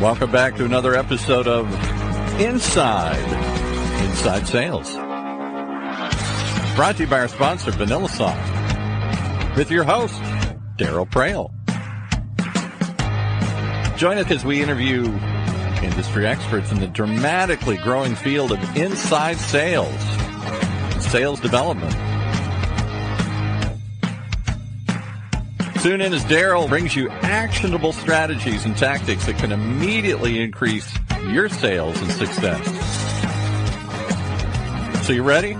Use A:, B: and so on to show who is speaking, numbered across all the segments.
A: Welcome back to another episode of Inside Inside Sales. Brought to you by our sponsor, VanillaSoft, with your host, Darryl Praill. Join us as we interview industry experts in the dramatically growing field of inside sales, sales development. Tune in as Darryl brings you actionable strategies and tactics that can immediately increase your sales and success. So you ready?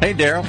A: Hey, Darryl.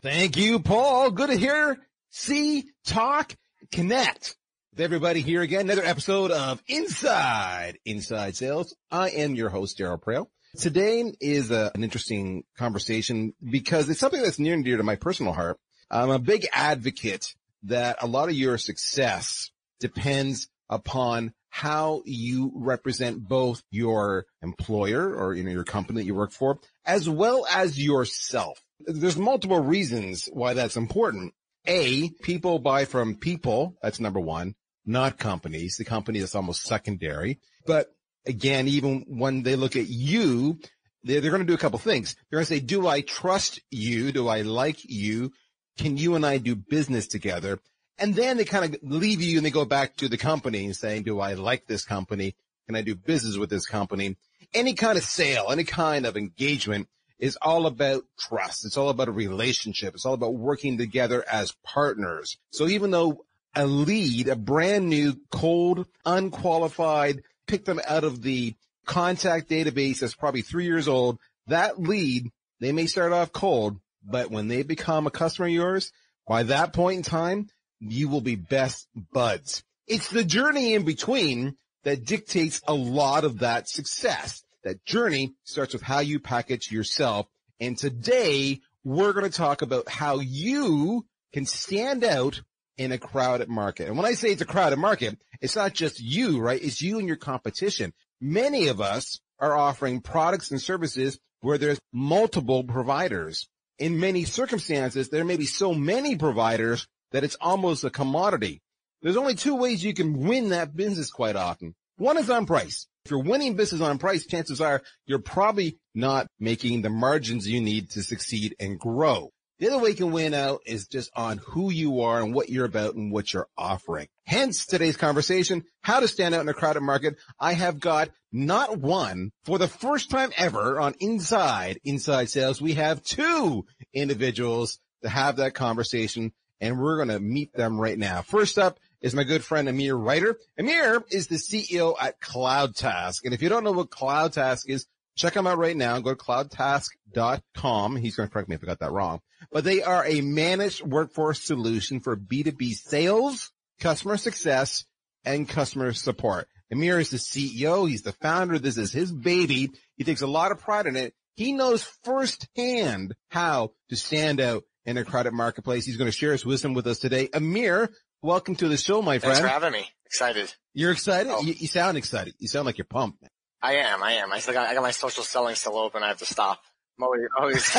B: Thank you, Paul. Good to hear, see, talk, connect with everybody here again. Another episode of Inside Inside Sales. I am your host, Darryl Praill. Today is a, an interesting conversation because it's something that's near and dear to my personal heart. I'm a big advocate that a lot of your success depends upon how you represent both your employer or you know your company that you work for as well as yourself. There's multiple reasons why that's important. A, people buy from people. That's number one, not companies. The company is almost secondary. But again, even when they look at you, they're, they're going to do a couple things. They're going to say, do I trust you? Do I like you? Can you and I do business together? And then they kind of leave you and they go back to the company and saying, do I like this company? Can I do business with this company? Any kind of sale, any kind of engagement is all about trust. It's all about a relationship. It's all about working together as partners. So even though a lead, a brand new, cold, unqualified, pick them out of the contact database that's probably three years old, that lead, they may start off cold, but when they become a customer of yours, by that point in time, you will be best buds. It's the journey in between that dictates a lot of that success. That journey starts with how you package yourself. And today we're going to talk about how you can stand out in a crowded market. And when I say it's a crowded market, it's not just you, right? It's you and your competition. Many of us are offering products and services where there's multiple providers in many circumstances, there may be so many providers that it's almost a commodity. There's only two ways you can win that business quite often. One is on price. If you're winning business on price, chances are you're probably not making the margins you need to succeed and grow. The other way you can win out is just on who you are and what you're about and what you're offering. Hence today's conversation, how to stand out in a crowded market. I have got not one for the first time ever on Inside Inside Sales. We have two individuals to have that conversation and we're going to meet them right now. First up is my good friend Amir Reiter. Amir is the CEO at CloudTask. And if you don't know what CloudTask is, check them out right now. Go to cloudtask.com. He's going to correct me if I got that wrong, but they are a managed workforce solution for B2B sales, customer success, and customer support. Amir is the CEO. He's the founder. This is his baby. He takes a lot of pride in it. He knows firsthand how to stand out in a crowded marketplace. He's going to share his wisdom with us today. Amir, welcome to the show, my friend.
C: Thanks for having me. Excited.
B: You're excited? Oh. You, you, sound excited. You sound like you're pumped.
C: I am. I am. I still got, I got my social selling still open. I have to stop. I'm always, always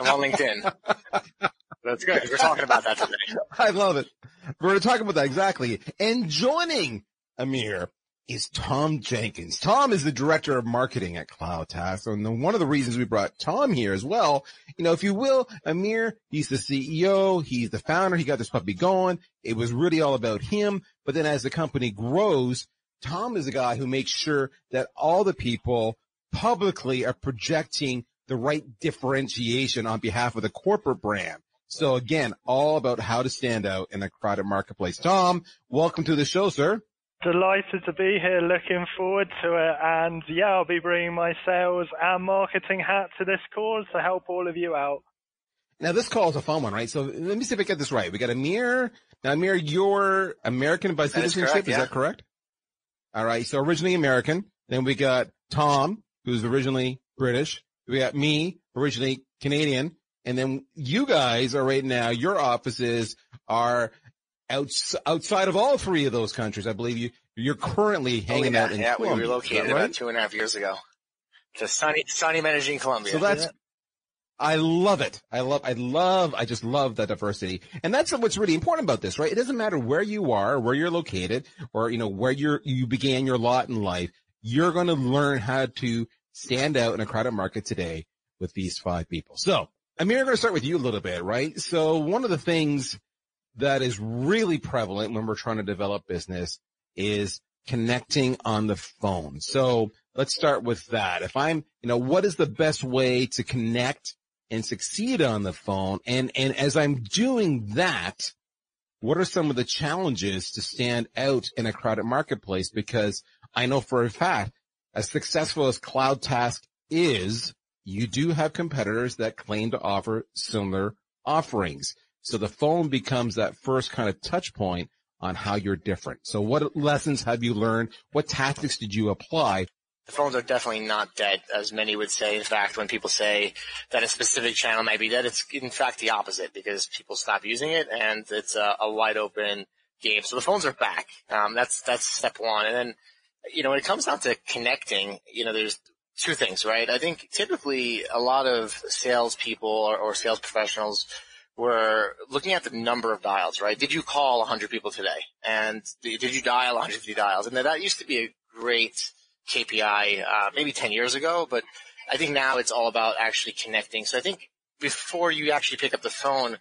C: I'm on LinkedIn. That's good. We're talking about that today.
B: I love it. We're talking about that exactly. And joining Amir is Tom Jenkins. Tom is the director of marketing at CloudTask. And one of the reasons we brought Tom here as well, you know, if you will, Amir, he's the CEO, he's the founder, he got this puppy going. It was really all about him. But then as the company grows, Tom is the guy who makes sure that all the people publicly are projecting the right differentiation on behalf of the corporate brand. So again, all about how to stand out in a crowded marketplace. Tom, welcome to the show, sir.
D: Delighted to be here. Looking forward to it. And yeah, I'll be bringing my sales and marketing hat to this cause to help all of you out.
B: Now this call is a fun one, right? So let me see if I get this right. We got Amir. Now Amir, you're American by citizenship. Is, correct, is that correct? All right. So originally American. Then we got Tom, who's originally British. We got me, originally Canadian. And then you guys are right now, your offices are outs- outside of all three of those countries. I believe you, you're currently hanging
C: oh, yeah,
B: out in
C: yeah,
B: Colombia.
C: we relocated right? about two and a half years ago to sunny, sunny Medellin, Colombia.
B: So that's, I love it. I love, I love, I just love that diversity. And that's what's really important about this, right? It doesn't matter where you are, where you're located, or, you know, where you're, you began your lot in life. You're going to learn how to stand out in a crowded market today with these five people. So, Amir, I'm going to start with you a little bit, right? So one of the things that is really prevalent when we're trying to develop business is connecting on the phone. So let's start with that. If I'm, you know, what is the best way to connect and succeed on the phone? And, and as I'm doing that, what are some of the challenges to stand out in a crowded marketplace? Because I know for a fact, as successful as CloudTask is, you do have competitors that claim to offer similar offerings. So the phone becomes that first kind of touch point on how you're different. So what lessons have you learned? What tactics did you apply?
C: The phones are definitely not dead, as many would say. In fact, when people say that a specific channel might be dead, it's in fact the opposite because people stop using it and it's a, a wide open game. So the phones are back. Um, that's, that's step one. And then, you know, when it comes down to connecting, you know, there's two things, right? I think typically a lot of salespeople or, or sales professionals were looking at the number of dials, right? Did you call 100 people today? And did you dial 150 dials? And that used to be a great KPI, uh, maybe 10 years ago, but I think now it's all about actually connecting. So I think before you actually pick up the phone,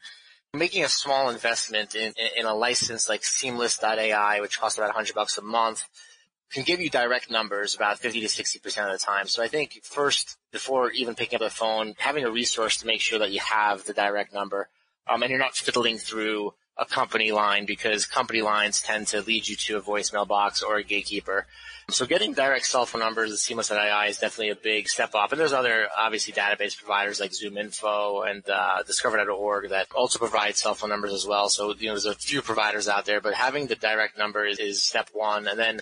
C: making a small investment in, in a license like seamless.ai, which costs about 100 bucks a month, can give you direct numbers about 50 to 60% of the time. So I think first, before even picking up the phone, having a resource to make sure that you have the direct number, um, and you're not fiddling through a company line because company lines tend to lead you to a voicemail box or a gatekeeper. So getting direct cell phone numbers at Seamless.ai is definitely a big step up. And there's other, obviously, database providers like ZoomInfo and uh, Discover.org that also provide cell phone numbers as well. So, you know, there's a few providers out there, but having the direct number is, is step one. And then,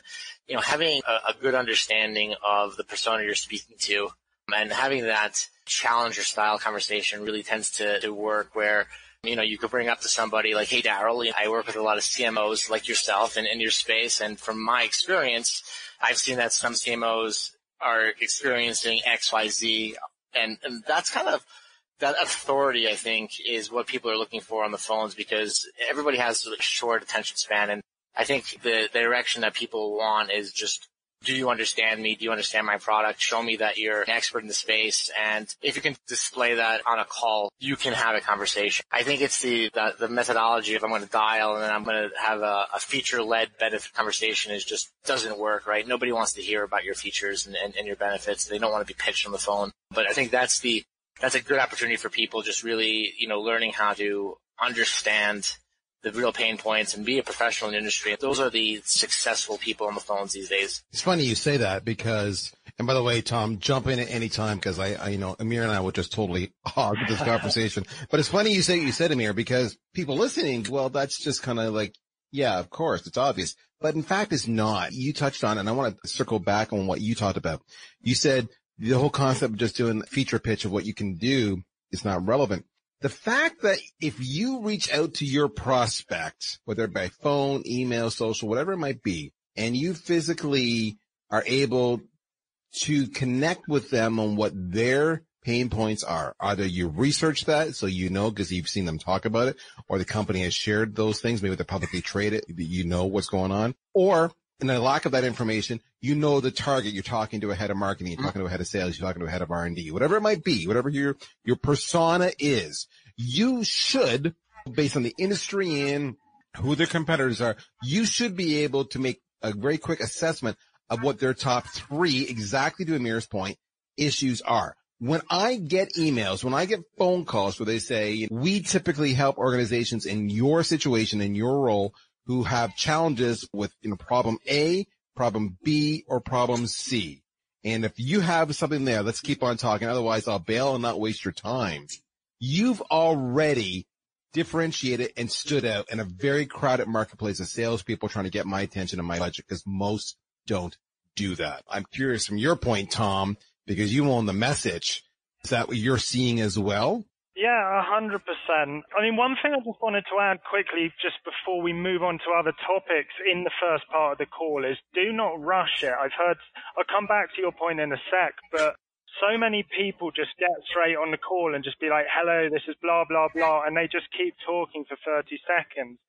C: you know, having a, a good understanding of the persona you're speaking to and having that challenger style conversation really tends to, to work where you know, you could bring up to somebody like, hey, Darryl, I work with a lot of CMOs like yourself and in your space. And from my experience, I've seen that some CMOs are experiencing X, Y, Z. And, and that's kind of, that authority, I think, is what people are looking for on the phones because everybody has a short attention span. And I think the, the direction that people want is just do you understand me? Do you understand my product? Show me that you're an expert in the space. And if you can display that on a call, you can have a conversation. I think it's the, the, the methodology of I'm going to dial and then I'm going to have a, a feature-led benefit conversation is just doesn't work, right? Nobody wants to hear about your features and, and, and your benefits. They don't want to be pitched on the phone. But I think that's the, that's a good opportunity for people just really, you know, learning how to understand the real pain points and be a professional in the industry. Those are the successful people on the phones these days.
B: It's funny you say that because, and by the way, Tom, jump in at any time because I, I, you know, Amir and I will just totally hog this conversation. but it's funny you say you said Amir because people listening, well, that's just kind of like, yeah, of course, it's obvious. But in fact, it's not. You touched on, and I want to circle back on what you talked about. You said the whole concept of just doing feature pitch of what you can do is not relevant the fact that if you reach out to your prospects, whether by phone, email, social, whatever it might be, and you physically are able to connect with them on what their pain points are. Either you research that so you know because you've seen them talk about it, or the company has shared those things. Maybe they're publicly traded. You know what's going on. Or in the lack of that information, you know the target. You're talking to a head of marketing, you're mm-hmm. talking to a head of sales, you're talking to a head of R&D, whatever it might be, whatever your, your persona is, you should, based on the industry and who their competitors are, you should be able to make a very quick assessment of what their top three, exactly to Amir's point, issues are. When I get emails, when I get phone calls where they say, we typically help organizations in your situation, in your role, who have challenges with, you know, problem A, problem B, or problem C. And if you have something there, let's keep on talking. Otherwise I'll bail and not waste your time. You've already differentiated and stood out in a very crowded marketplace of salespeople trying to get my attention and my budget because most don't do that. I'm curious from your point, Tom, because you own the message. Is that what you're seeing as well?
D: Yeah, a hundred percent. I mean, one thing I just wanted to add quickly, just before we move on to other topics in the first part of the call, is do not rush it. I've heard. I'll come back to your point in a sec, but so many people just get straight on the call and just be like, hello, this is blah, blah, blah. And they just keep talking for 30 seconds.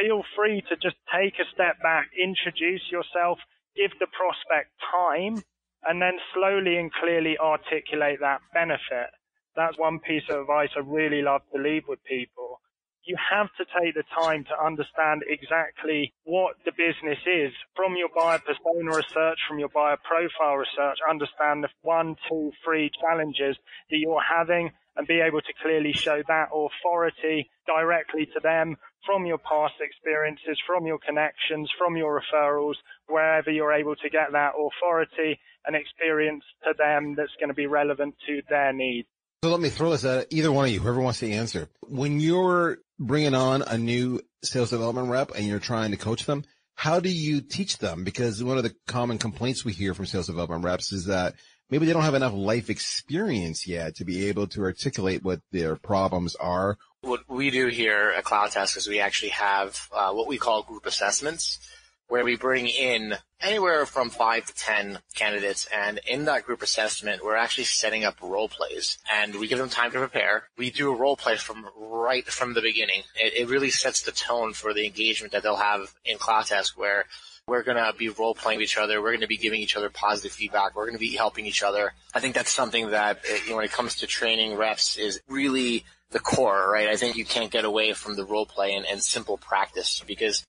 D: Feel free to just take a step back, introduce yourself, give the prospect time, and then slowly and clearly articulate that benefit. That's one piece of advice I really love to leave with people you have to take the time to understand exactly what the business is from your buyer persona research, from your buyer profile research, understand the one, two, three challenges that you're having and be able to clearly show that authority directly to them from your past experiences, from your connections, from your referrals, wherever you're able to get that authority and experience to them that's going to be relevant to their needs.
B: So let me throw this at either one of you, whoever wants to answer. When you're bringing on a new sales development rep and you're trying to coach them, how do you teach them? Because one of the common complaints we hear from sales development reps is that maybe they don't have enough life experience yet to be able to articulate what their problems are.
C: What we do here at Cloud CloudTask is we actually have uh, what we call group assessments where we bring in anywhere from five to ten candidates and in that group assessment we're actually setting up role plays and we give them time to prepare we do a role play from right from the beginning it, it really sets the tone for the engagement that they'll have in CloudTask where we're going to be role playing each other. We're going to be giving each other positive feedback. We're going to be helping each other. I think that's something that, eh, you know, when it comes to training reps is really the core, right? I think you can't get away from the role play and, and simple practice because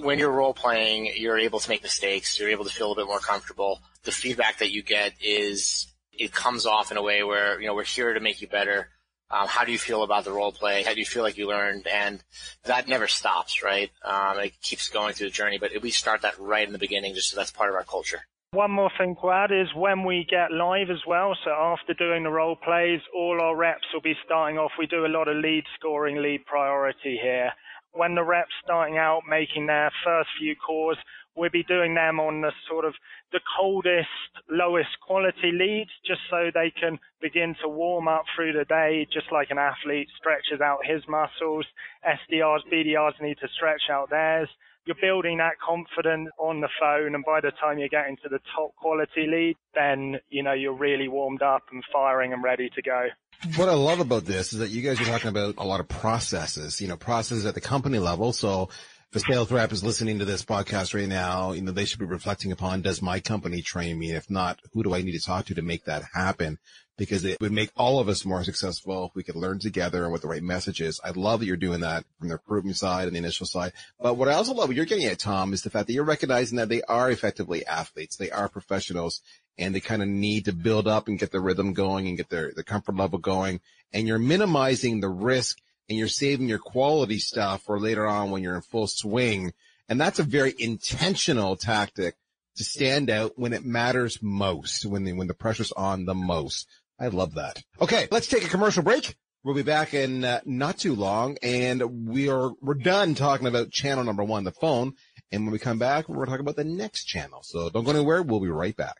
C: when you're role playing, you're able to make mistakes. You're able to feel a bit more comfortable. The feedback that you get is it comes off in a way where you know we're here to make you better. Um, how do you feel about the role play? How do you feel like you learned? And that never stops, right? Um, it keeps going through the journey, but we start that right in the beginning, just so that's part of our culture.
D: One more thing to add is when we get live as well, so after doing the role plays, all our reps will be starting off. We do a lot of lead scoring, lead priority here when the reps starting out making their first few calls, we'll be doing them on the sort of the coldest, lowest quality leads just so they can begin to warm up through the day, just like an athlete stretches out his muscles. SDRs, BDRs need to stretch out theirs. You're building that confidence on the phone and by the time you get into the top quality lead, then, you know, you're really warmed up and firing and ready to go.
B: What I love about this is that you guys are talking about a lot of processes, you know, processes at the company level. So if sales rep is listening to this podcast right now, you know, they should be reflecting upon, does my company train me? And If not, who do I need to talk to to make that happen? Because it would make all of us more successful if we could learn together and what the right message is. I love that you're doing that from the recruitment side and the initial side. But what I also love what you're getting at, Tom, is the fact that you're recognizing that they are effectively athletes. They are professionals and they kind of need to build up and get the rhythm going and get their, the comfort level going. And you're minimizing the risk and you're saving your quality stuff for later on when you're in full swing. And that's a very intentional tactic to stand out when it matters most, when the, when the pressure's on the most. I love that. Okay, let's take a commercial break. We'll be back in uh, not too long and we are, we're done talking about channel number one, the phone. And when we come back, we're going to talk about the next channel. So don't go anywhere. We'll be right back.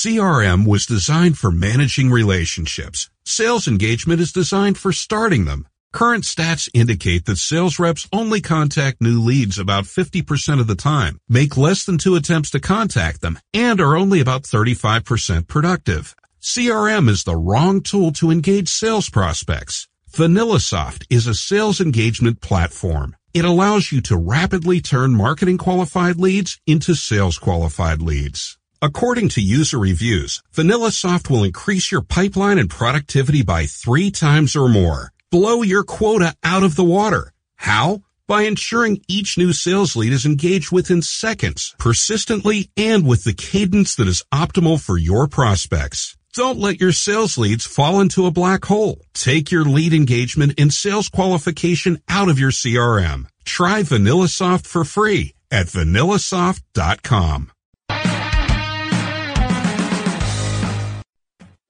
E: CRM was designed for managing relationships. Sales engagement is designed for starting them. Current stats indicate that sales reps only contact new leads about 50% of the time, make less than two attempts to contact them, and are only about 35% productive. CRM is the wrong tool to engage sales prospects. VanillaSoft is a sales engagement platform. It allows you to rapidly turn marketing qualified leads into sales qualified leads. According to user reviews, VanillaSoft will increase your pipeline and productivity by three times or more. Blow your quota out of the water. How? By ensuring each new sales lead is engaged within seconds, persistently, and with the cadence that is optimal for your prospects. Don't let your sales leads fall into a black hole. Take your lead engagement and sales qualification out of your CRM. Try VanillaSoft for free at vanillasoft.com.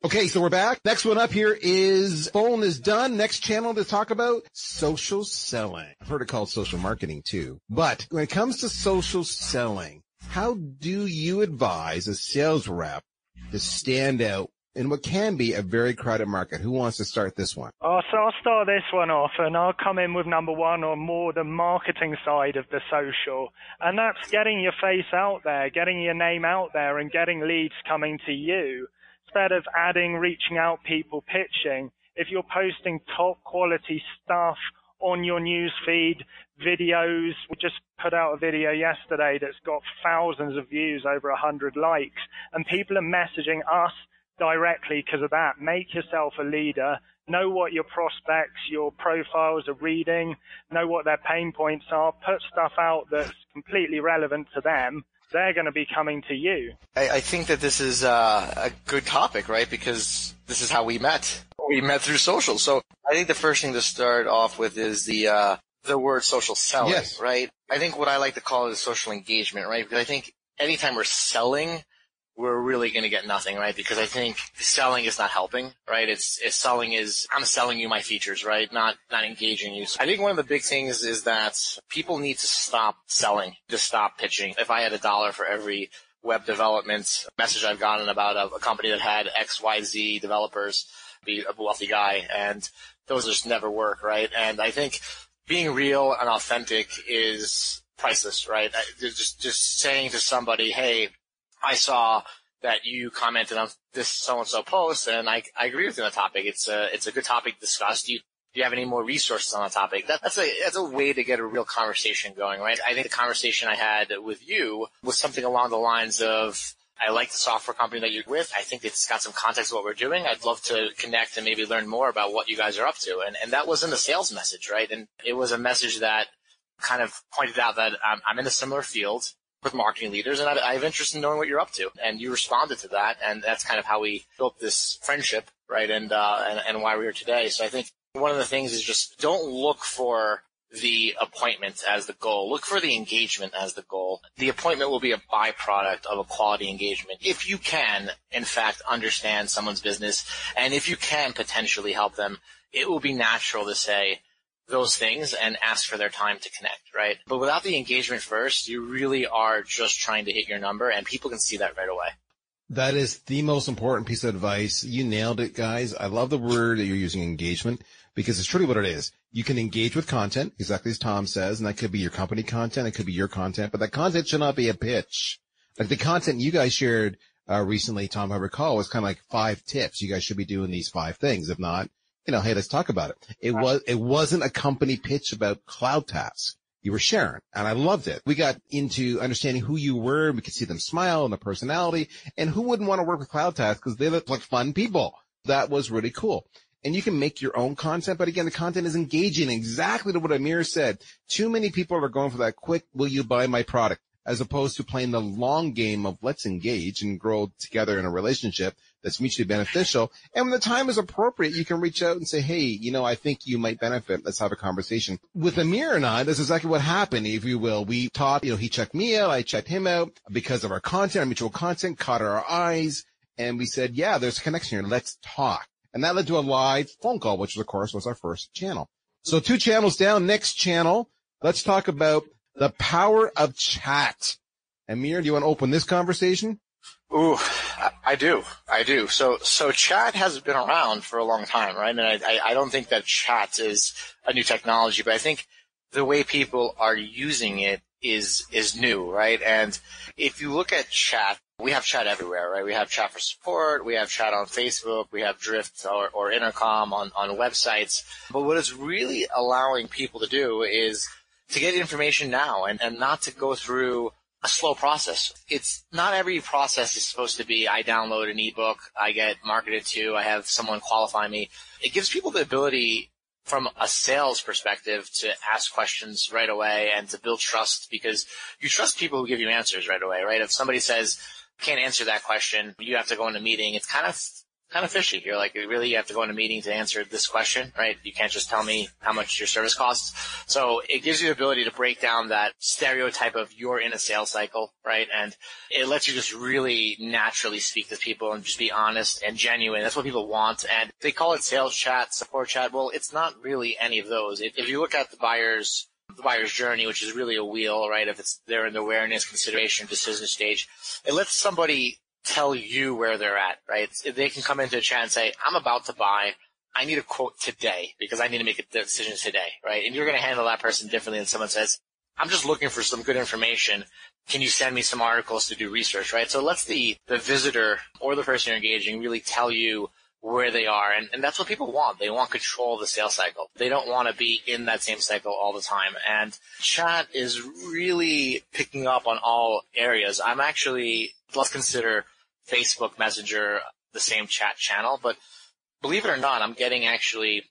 B: Okay, so we're back. Next one up here is phone is done. Next channel to talk about social selling. I've heard it called social marketing too. But when it comes to social selling, how do you advise a sales rep to stand out in what can be a very crowded market. Who wants to start this one?
D: Oh, so I'll start this one off and I'll come in with number one or more the marketing side of the social. And that's getting your face out there, getting your name out there and getting leads coming to you. Instead of adding, reaching out people, pitching, if you're posting top quality stuff on your news feed, videos. We just put out a video yesterday that's got thousands of views, over a hundred likes, and people are messaging us directly because of that. Make yourself a leader. Know what your prospects, your profiles are reading. Know what their pain points are. Put stuff out that's completely relevant to them. They're going to be coming to you.
C: I, I think that this is uh, a good topic, right? Because this is how we met. We met through social. So I think the first thing to start off with is the uh, the word social selling,
B: Yes.
C: right? I think what I like to call it is social engagement, right? Because I think anytime we're selling, we're really going to get nothing, right? Because I think selling is not helping, right? It's, it's selling is, I'm selling you my features, right? Not, not engaging you. So I think one of the big things is that people need to stop selling, to stop pitching. If I had a dollar for every web development message I've gotten about a, a company that had X, Y, Z developers, be a wealthy guy, and those just never work, right? And I think being real and authentic is priceless, right? Just, just saying to somebody, hey, I saw that you commented on this so-and-so post and I, I agree with you on the topic. It's a, it's a good topic to discuss. Do you, do you have any more resources on the topic? That, that's a, that's a way to get a real conversation going, right? I think the conversation I had with you was something along the lines of, I like the software company that you're with. I think it's got some context of what we're doing. I'd love to connect and maybe learn more about what you guys are up to. And, and that wasn't a sales message, right? And it was a message that kind of pointed out that I'm, I'm in a similar field with marketing leaders and I, I have interest in knowing what you're up to. And you responded to that. And that's kind of how we built this friendship, right? And, uh, and, and why we're here today. So I think one of the things is just don't look for the appointment as the goal. Look for the engagement as the goal. The appointment will be a byproduct of a quality engagement. If you can, in fact, understand someone's business and if you can potentially help them, it will be natural to say those things and ask for their time to connect, right? But without the engagement first, you really are just trying to hit your number and people can see that right away.
B: That is the most important piece of advice. You nailed it, guys. I love the word that you're using, engagement, because it's truly what it is. You can engage with content, exactly as Tom says, and that could be your company content, it could be your content, but that content should not be a pitch. Like the content you guys shared uh, recently, Tom, I recall, was kind of like five tips. You guys should be doing these five things. If not, you know, hey, let's talk about it. It was, it wasn't a company pitch about cloud tasks. You were sharing and I loved it. We got into understanding who you were. We could see them smile and the personality and who wouldn't want to work with cloud tasks because they look like fun people. That was really cool. And you can make your own content, but again, the content is engaging exactly to what Amir said. Too many people are going for that quick, will you buy my product? As opposed to playing the long game of let's engage and grow together in a relationship that's mutually beneficial. And when the time is appropriate, you can reach out and say, Hey, you know, I think you might benefit. Let's have a conversation. With Amir and I, that's exactly what happened, if you will. We talked, you know, he checked me out. I checked him out because of our content, our mutual content caught our eyes. And we said, yeah, there's a connection here. Let's talk. And that led to a live phone call, which of course was our first channel. So two channels down. Next channel. Let's talk about the power of chat. Amir, do you want to open this conversation?
C: Ooh, I- do. I do. So, so chat has been around for a long time, right? And I, I, I don't think that chat is a new technology, but I think the way people are using it is, is new, right? And if you look at chat, we have chat everywhere, right? We have chat for support. We have chat on Facebook. We have Drift or, or Intercom on, on websites. But what it's really allowing people to do is to get information now and, and not to go through a slow process. It's not every process is supposed to be I download an ebook, I get marketed to, I have someone qualify me. It gives people the ability from a sales perspective to ask questions right away and to build trust because you trust people who give you answers right away, right? If somebody says, can't answer that question, you have to go in a meeting, it's kind of kind of fishy. You're like, really, you have to go in a meeting to answer this question, right? You can't just tell me how much your service costs. So it gives you the ability to break down that stereotype of you're in a sales cycle, right? And it lets you just really naturally speak to people and just be honest and genuine. That's what people want. And they call it sales chat, support chat. Well, it's not really any of those. If, if you look at the buyer's the buyer's journey, which is really a wheel, right? If it's they're in the awareness, consideration, decision stage, it lets somebody tell you where they're at, right? They can come into a chat and say, I'm about to buy. I need a quote today because I need to make a decision today, right? And you're going to handle that person differently than someone says, I'm just looking for some good information. Can you send me some articles to do research, right? So let's the, the visitor or the person you're engaging really tell you where they are. And, and that's what people want. They want control of the sales cycle. They don't want to be in that same cycle all the time. And chat is really picking up on all areas. I'm actually, let's consider Facebook Messenger the same chat channel, but believe it or not, I'm getting actually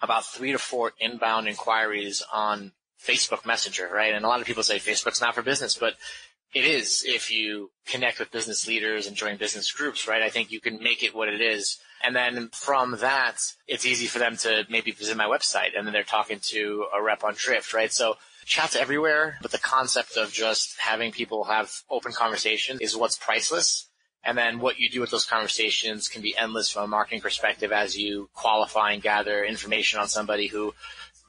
C: about three to four inbound inquiries on Facebook Messenger, right? And a lot of people say Facebook's not for business, but it is if you connect with business leaders and join business groups, right? I think you can make it what it is. And then from that, it's easy for them to maybe visit my website and then they're talking to a rep on Drift, right? So chat's everywhere, but the concept of just having people have open conversation is what's priceless. And then what you do with those conversations can be endless from a marketing perspective as you qualify and gather information on somebody who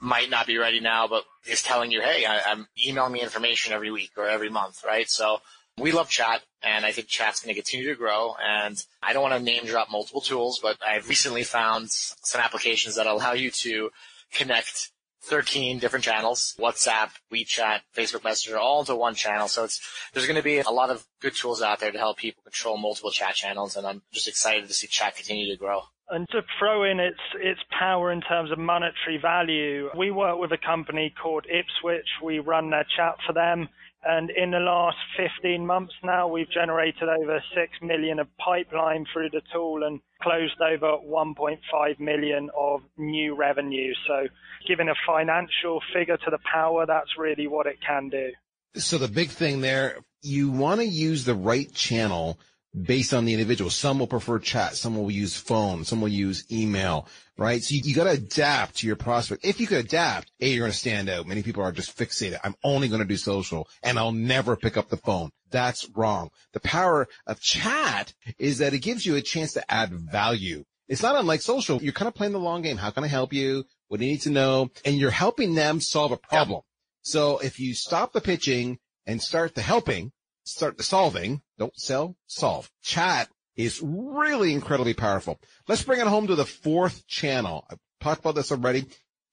C: might not be ready now, but is telling you, hey, I, am emailing me information every week or every month, right? So we love chat and I think chat's going to continue to grow. And I don't want to name drop multiple tools, but I've recently found some applications that allow you to connect 13 different channels, WhatsApp, WeChat, Facebook Messenger, all into one channel. So it's, there's going to be a lot of good tools out there to help people control multiple chat channels. And I'm just excited to see chat continue to grow.
D: And to throw in its its power in terms of monetary value, we work with a company called Ipswitch. We run their chat for them. And in the last 15 months now, we've generated over 6 million of pipeline through the tool and closed over 1.5 million of new revenue. So giving a financial figure to the power, that's really what it can do.
B: So the big thing there, you want to use the right channel based on the individual. Some will prefer chat. Some will use phone. Some will use email, right? So you, you got to adapt to your prospect. If you could adapt, A, you're going to stand out. Many people are just fixated. I'm only going to do social and I'll never pick up the phone. That's wrong. The power of chat is that it gives you a chance to add value. It's not unlike social. You're kind of playing the long game. How can I help you? What do you need to know? And you're helping them solve a problem. So if you stop the pitching and start the helping, start the solving, don't sell, solve. Chat is really incredibly powerful. Let's bring it home to the fourth channel. I've talked about this already.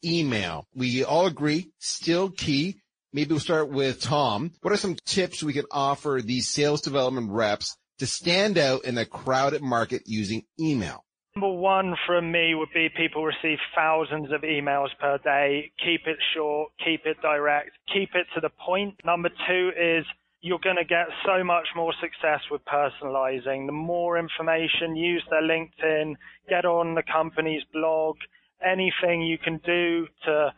B: Email. We all agree, still key. Maybe we'll start with Tom. What are some tips we can offer these sales development reps to stand out in a crowded market using email?
D: Number one from me would be people receive thousands of emails per day. Keep it short, keep it direct, keep it to the point. Number two is you're going to get so much more success with personalizing. The more information, use their LinkedIn, get on the company's blog, anything you can do to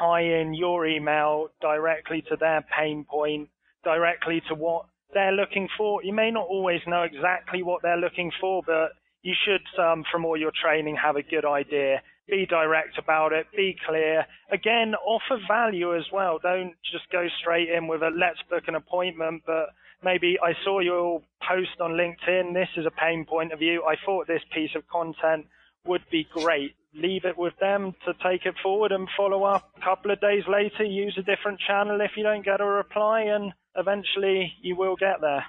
D: tie in your email directly to their pain point, directly to what they're looking for. You may not always know exactly what they're looking for, but you should, um, from all your training, have a good idea be direct about it, be clear. Again, offer value as well. Don't just go straight in with a let's book an appointment, but maybe I saw your post on LinkedIn. This is a pain point of view. I thought this piece of content would be great. Leave it with them to take it forward and follow up a couple of days later. Use a different channel if you don't get a reply, and eventually you will get there.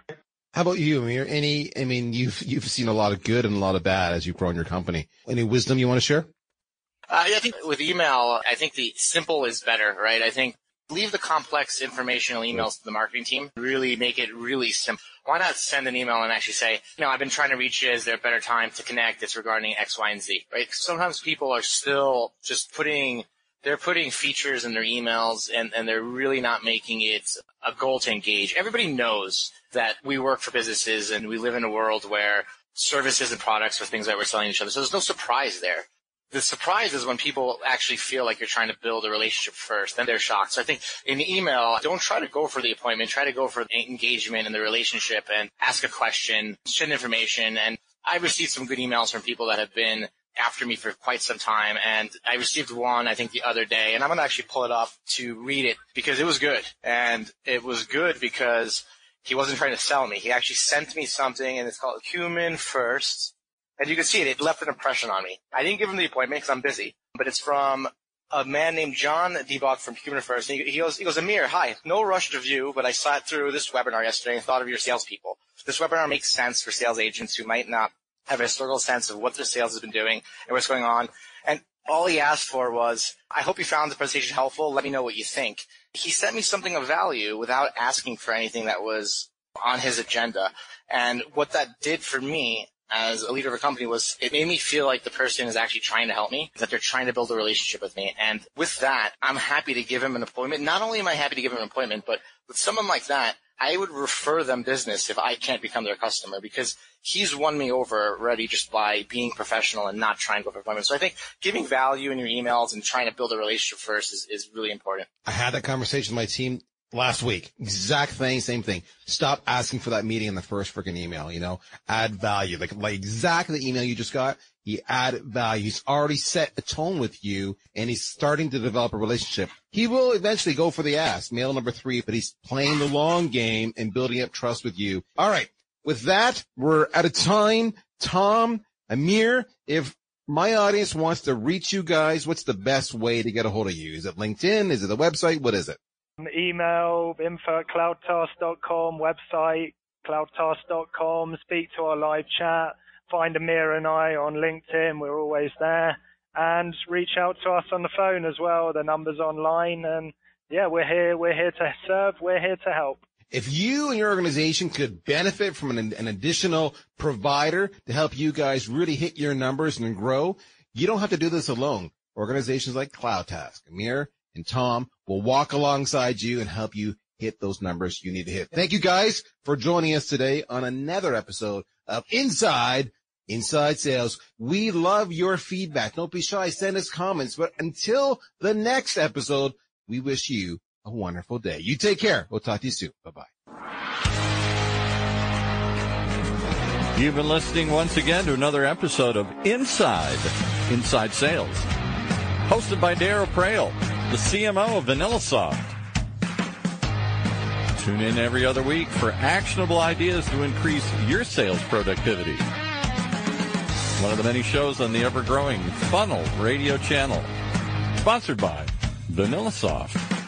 B: How about you, Amir? Any, I mean, you've, you've seen a lot of good and a lot of bad as you've grown your company. Any wisdom you want to share?
C: Uh, I think with email, I think the simple is better, right? I think leave the complex informational emails to the marketing team. Really make it really simple. Why not send an email and actually say, you know, I've been trying to reach you. Is there a better time to connect? It's regarding X, Y, and Z, right? Sometimes people are still just putting, they're putting features in their emails and, and they're really not making it a goal to engage. Everybody knows that we work for businesses and we live in a world where services and products are things that we're selling each other. So there's no surprise there the surprise is when people actually feel like you're trying to build a relationship first, then they're shocked. So I think in the email, don't try to go for the appointment, try to go for the engagement and the relationship and ask a question, send information. And I received some good emails from people that have been after me for quite some time. And I received one, I think the other day, and I'm going to actually pull it up to read it because it was good. And it was good because he wasn't trying to sell me. He actually sent me something and it's called Human First and you can see it, it left an impression on me. I didn't give him the appointment because I'm busy, but it's from a man named John Debach from Human Affairs. He, he goes, he goes, Amir, hi, no rush to view, but I sat through this webinar yesterday and thought of your salespeople. This webinar makes sense for sales agents who might not have a historical sense of what their sales has been doing and what's going on. And all he asked for was, I hope you found the presentation helpful. Let me know what you think. He sent me something of value without asking for anything that was on his agenda. And what that did for me as a leader of a company was it made me feel like the person is actually trying to help me, that they're trying to build a relationship with me. And with that, I'm happy to give him an appointment. Not only am I happy to give him an appointment, but with someone like that, I would refer them business if I can't become their customer because he's won me over already just by being professional and not trying to go for appointments. So I think giving value in your emails and trying to build a relationship first is, is really important.
B: I had that conversation with my team last week. Exact thing, same thing. Stop asking for that meeting in the first freaking email, you know, add value. Like, like exactly the email you just got. He added value. He's already set a tone with you and he's starting to develop a relationship. He will eventually go for the ass, mail number three, but he's playing the long game and building up trust with you. All right. With that, we're out of time. Tom, Amir, if my audience wants to reach you guys, what's the best way to get a hold of you? Is it LinkedIn? Is it the website? What is it?
D: Email info at cloudtask.com, website cloudtask.com, speak to our live chat, find Amir and I on LinkedIn, we're always there, and reach out to us on the phone as well. The number's online, and yeah, we're here. We're here to serve. We're here to help.
B: If you and your organization could benefit from an, an additional provider to help you guys really hit your numbers and grow, you don't have to do this alone. Organizations like CloudTask, Amir, and Tom will walk alongside you and help you hit those numbers you need to hit. Thank you guys for joining us today on another episode of Inside Inside Sales. We love your feedback. Don't be shy. Send us comments. But until the next episode, we wish you a wonderful day. You take care. We'll talk to you soon. Bye bye.
A: You've been listening once again to another episode of Inside Inside Sales, hosted by Darryl Praill, the CMO of VanillaSoft. Tune in every other week for actionable ideas to increase your sales productivity. One of the many shows on the ever-growing Funnel radio channel, sponsored by VanillaSoft.